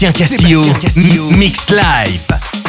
Sébastien Castillo, Mix Live.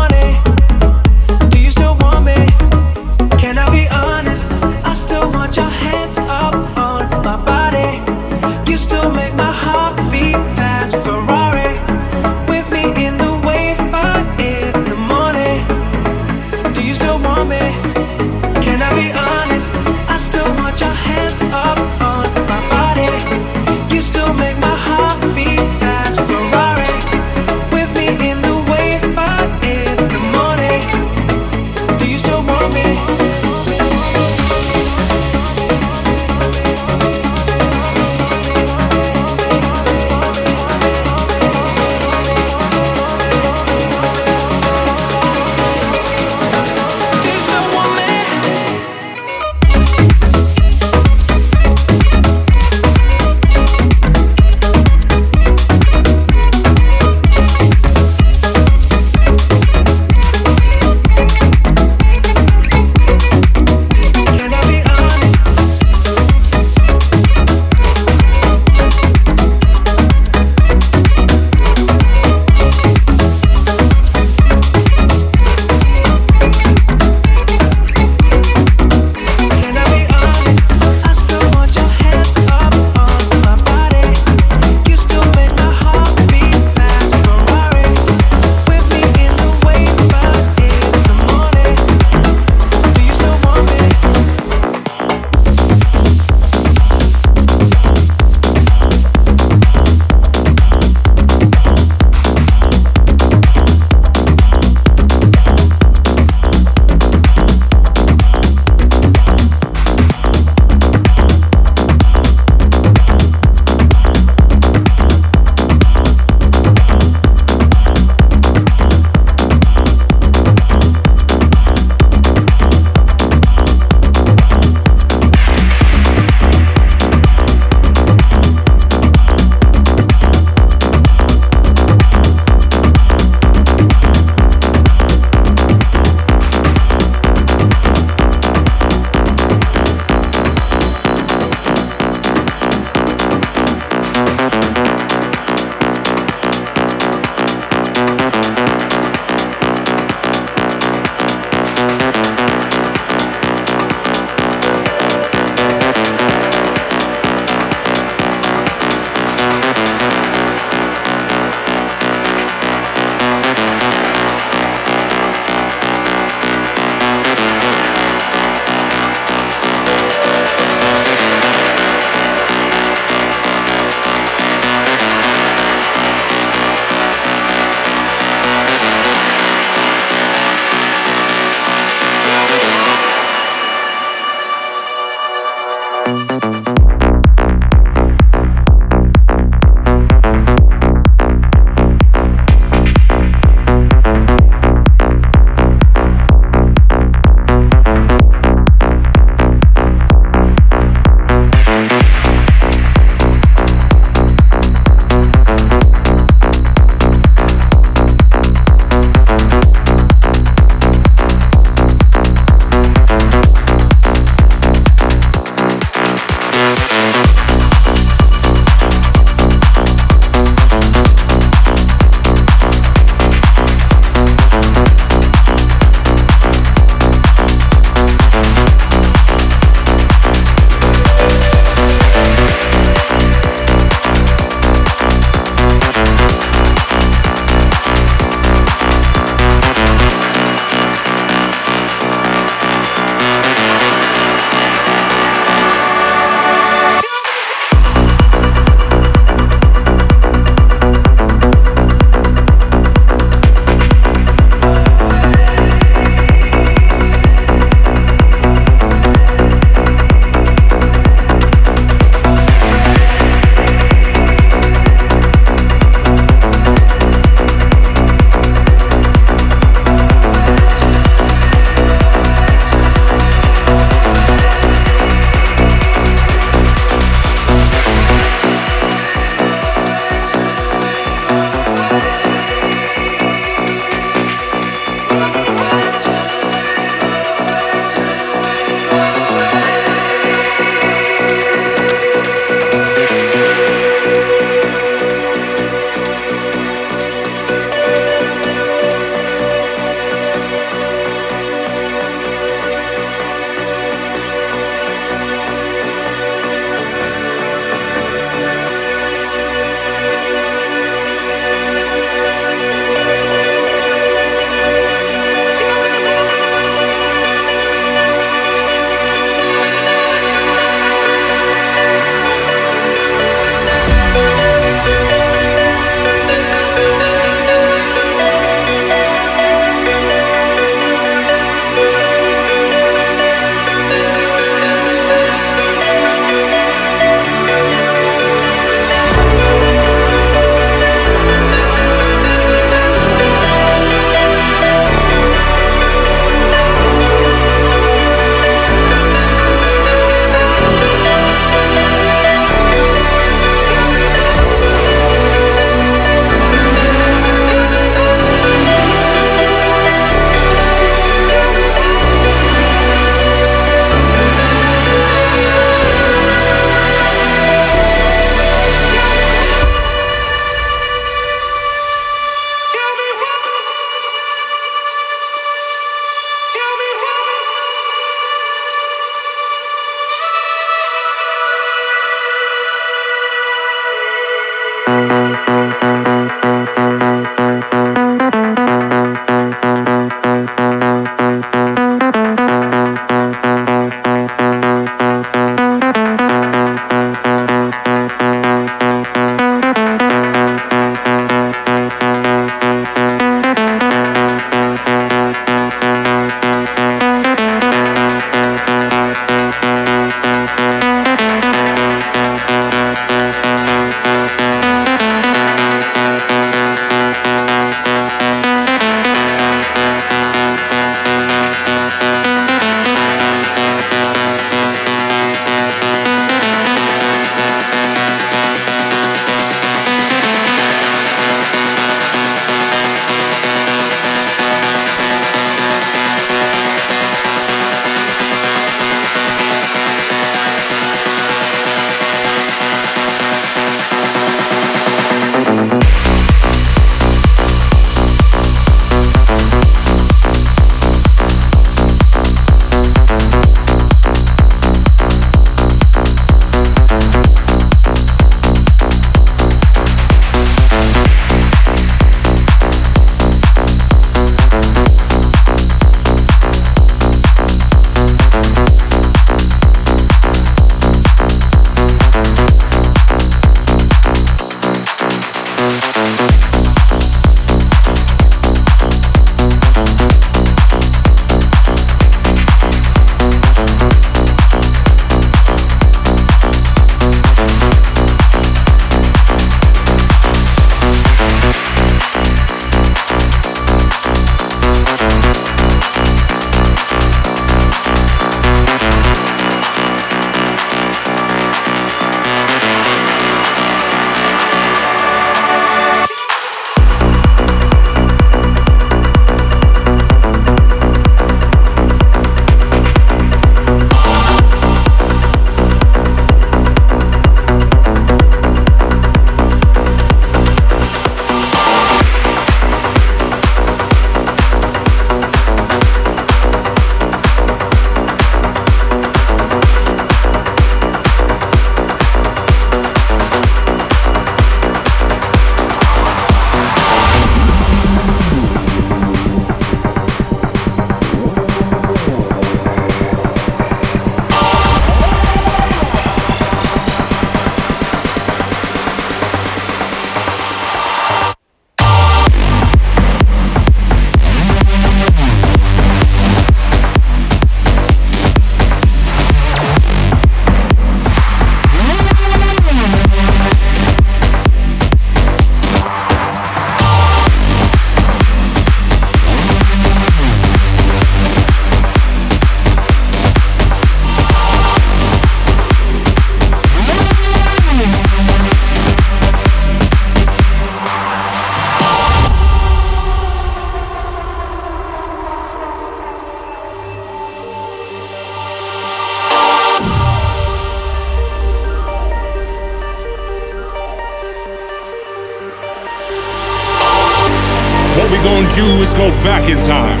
Back in time.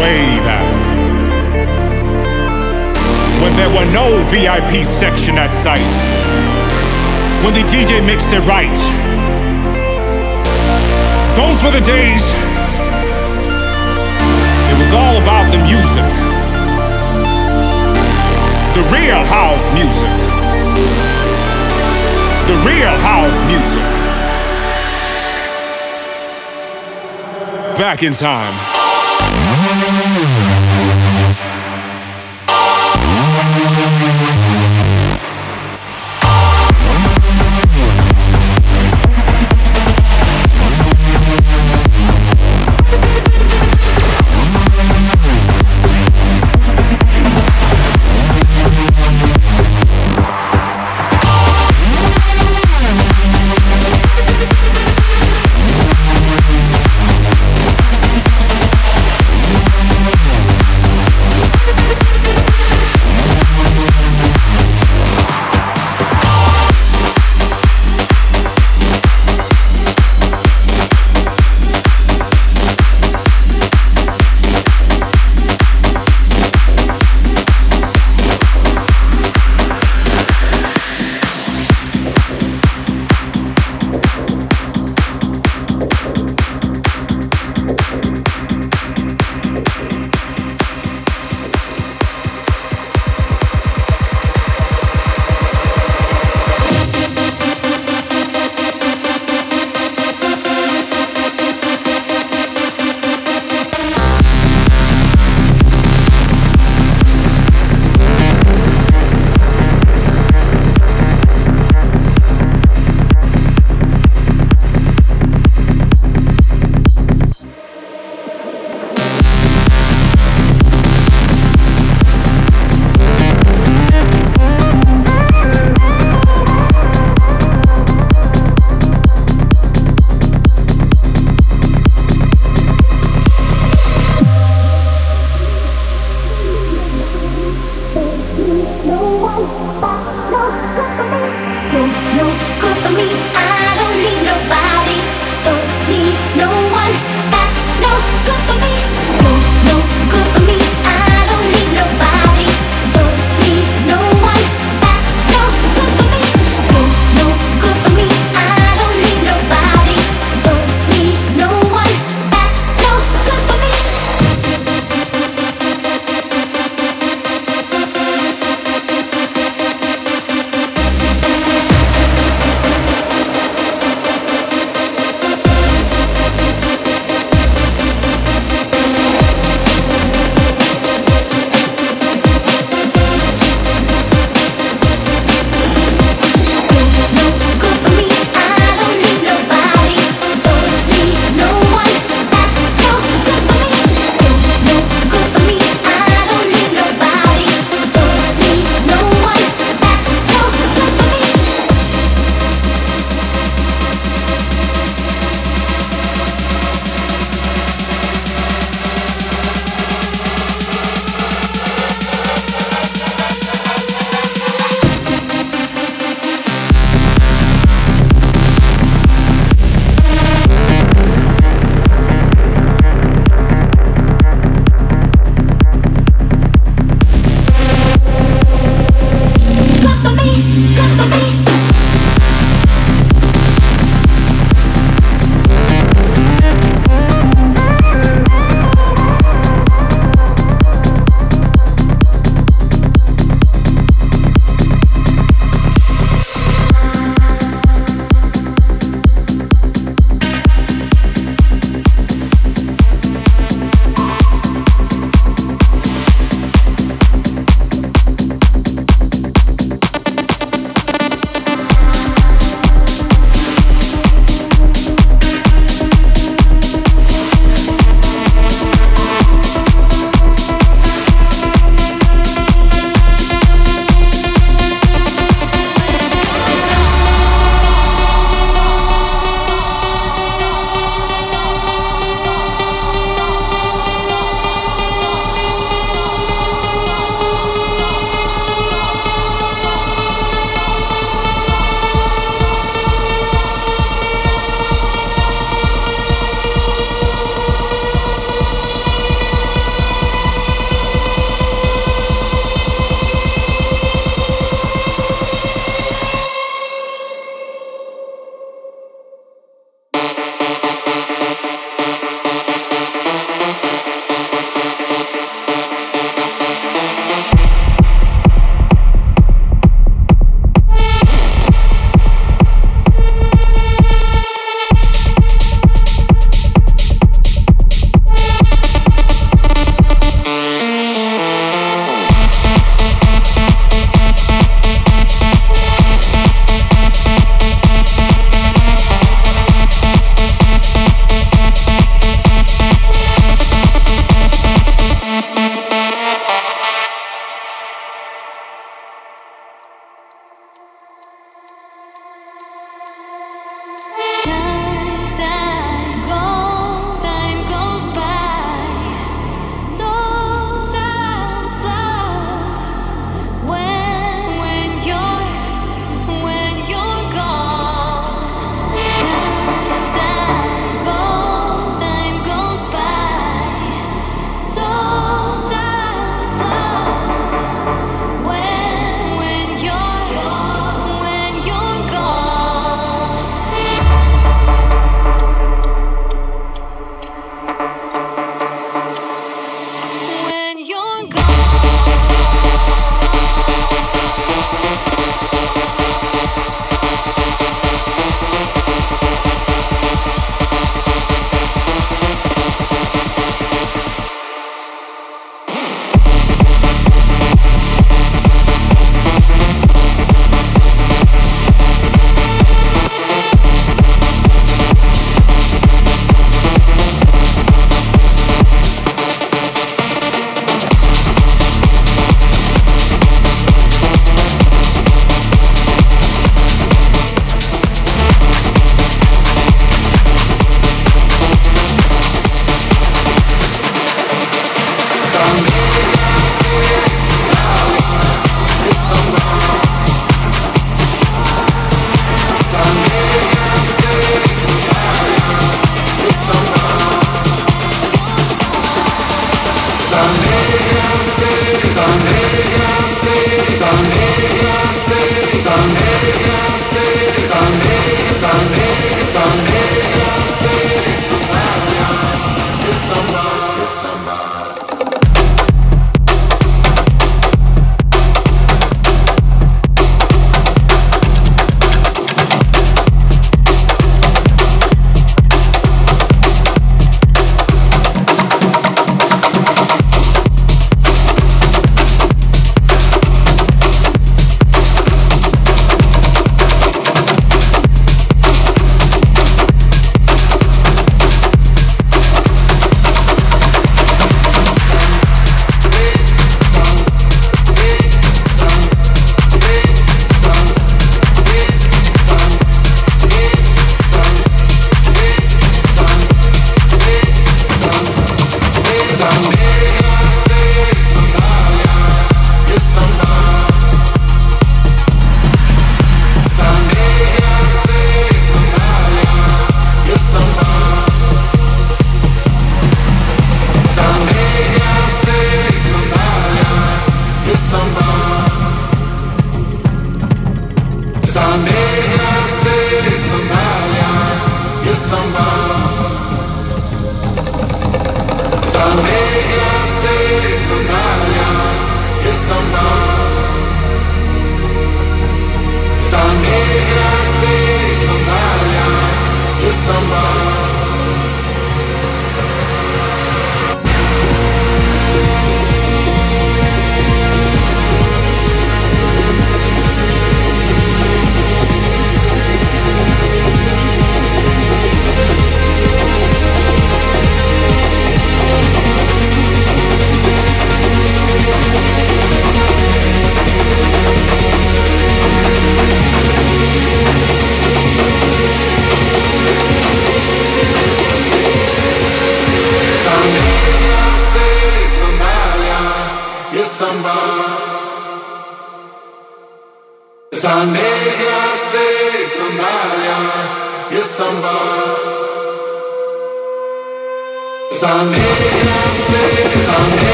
Way back. When there were no VIP section at sight. When the DJ mixed it right. Those were the days. It was all about the music. The real house music. The real house music. Back in time.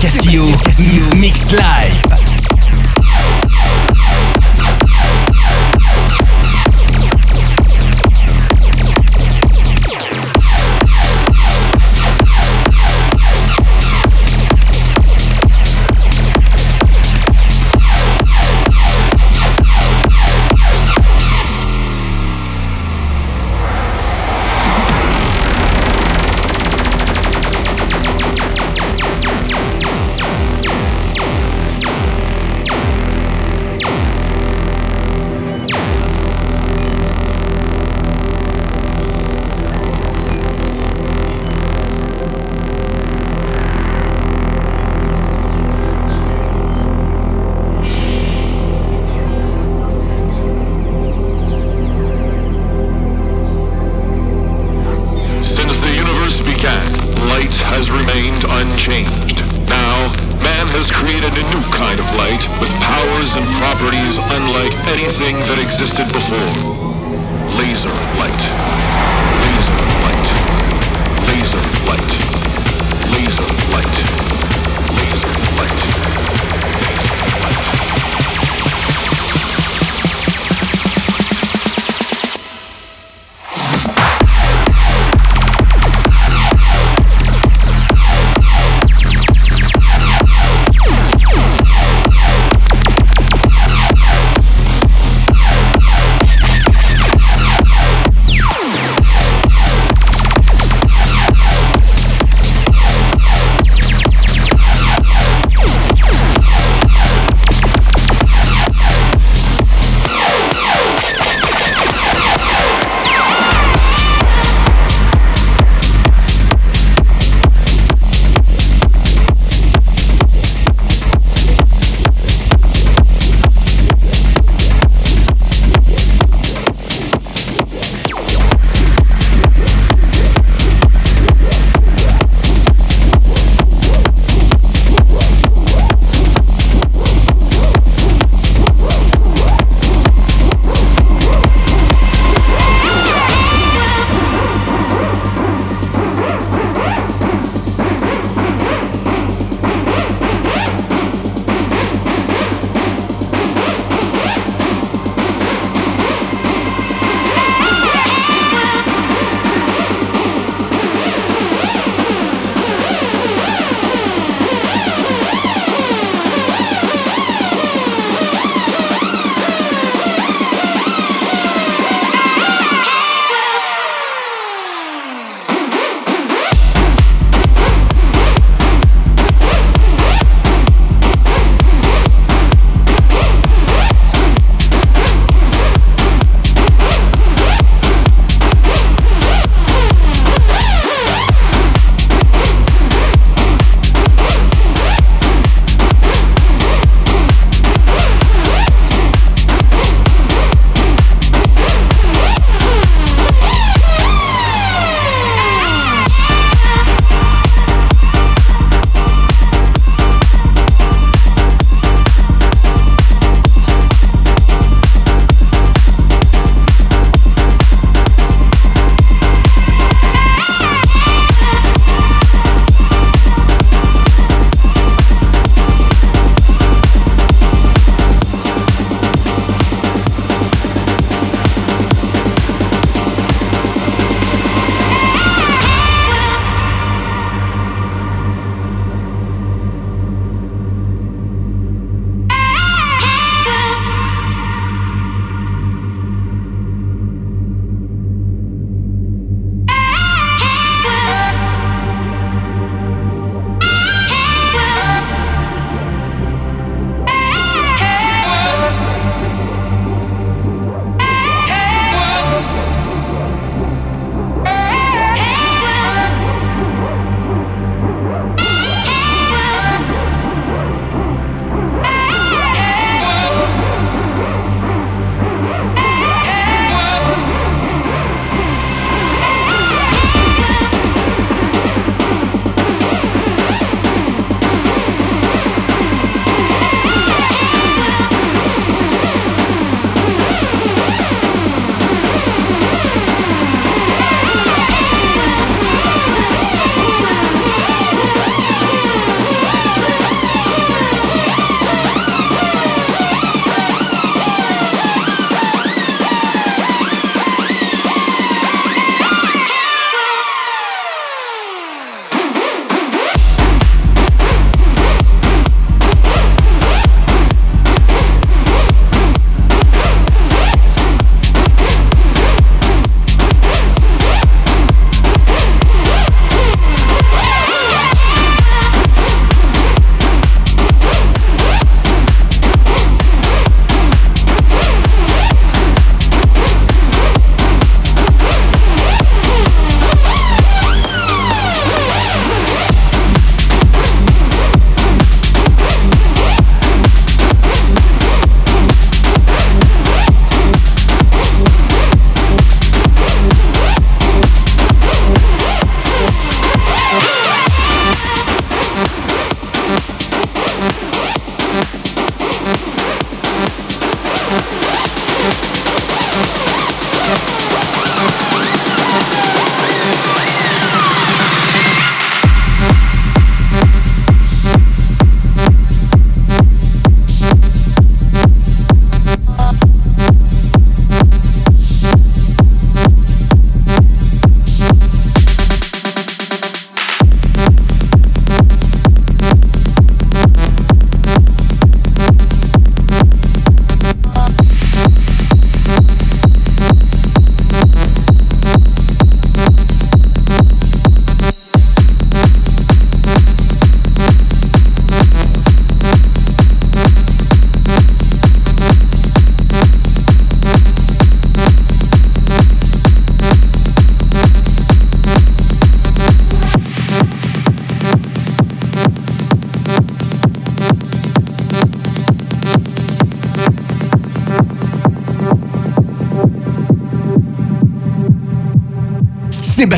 Sébastien Castillo, Mix Live.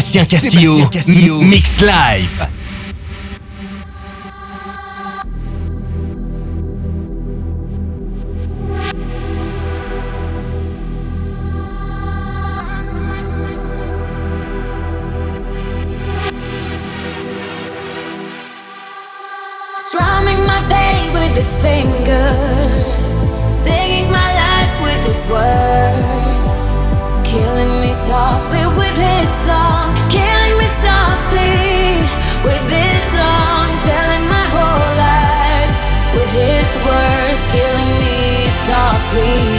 Sébastien Castillo, Sébastien Castillo. Mix Live. Strumming my pain with his fingers, singing my life with his words, killing me softly with his song, with his song, telling my whole life. With his words, killing me softly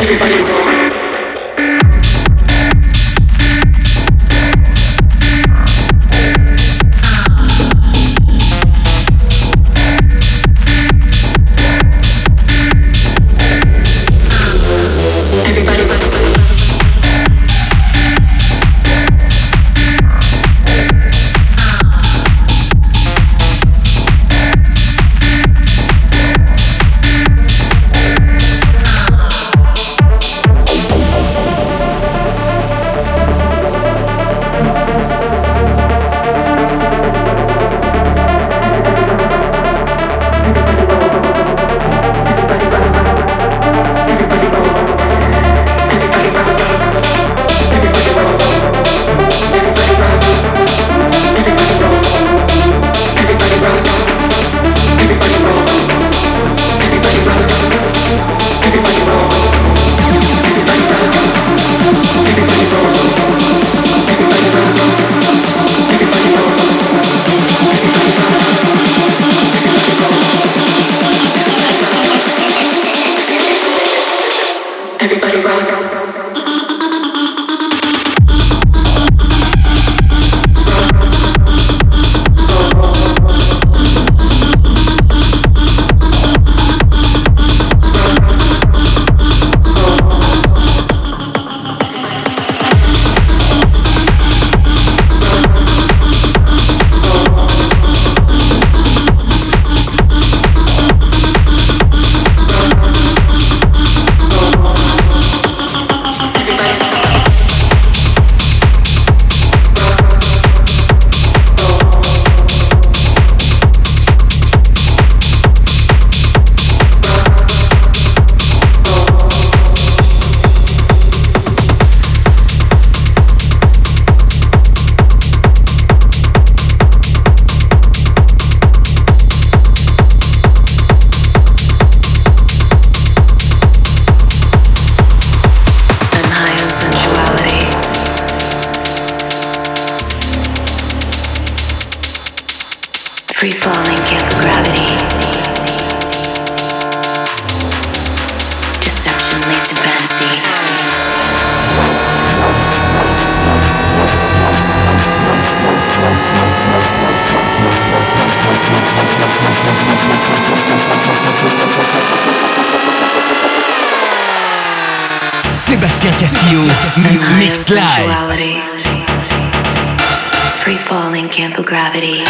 Everybody roll. Live. Free falling, can't feel gravity.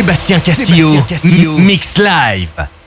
Sébastien Castillo, Sébastien Castillo. Mix Live.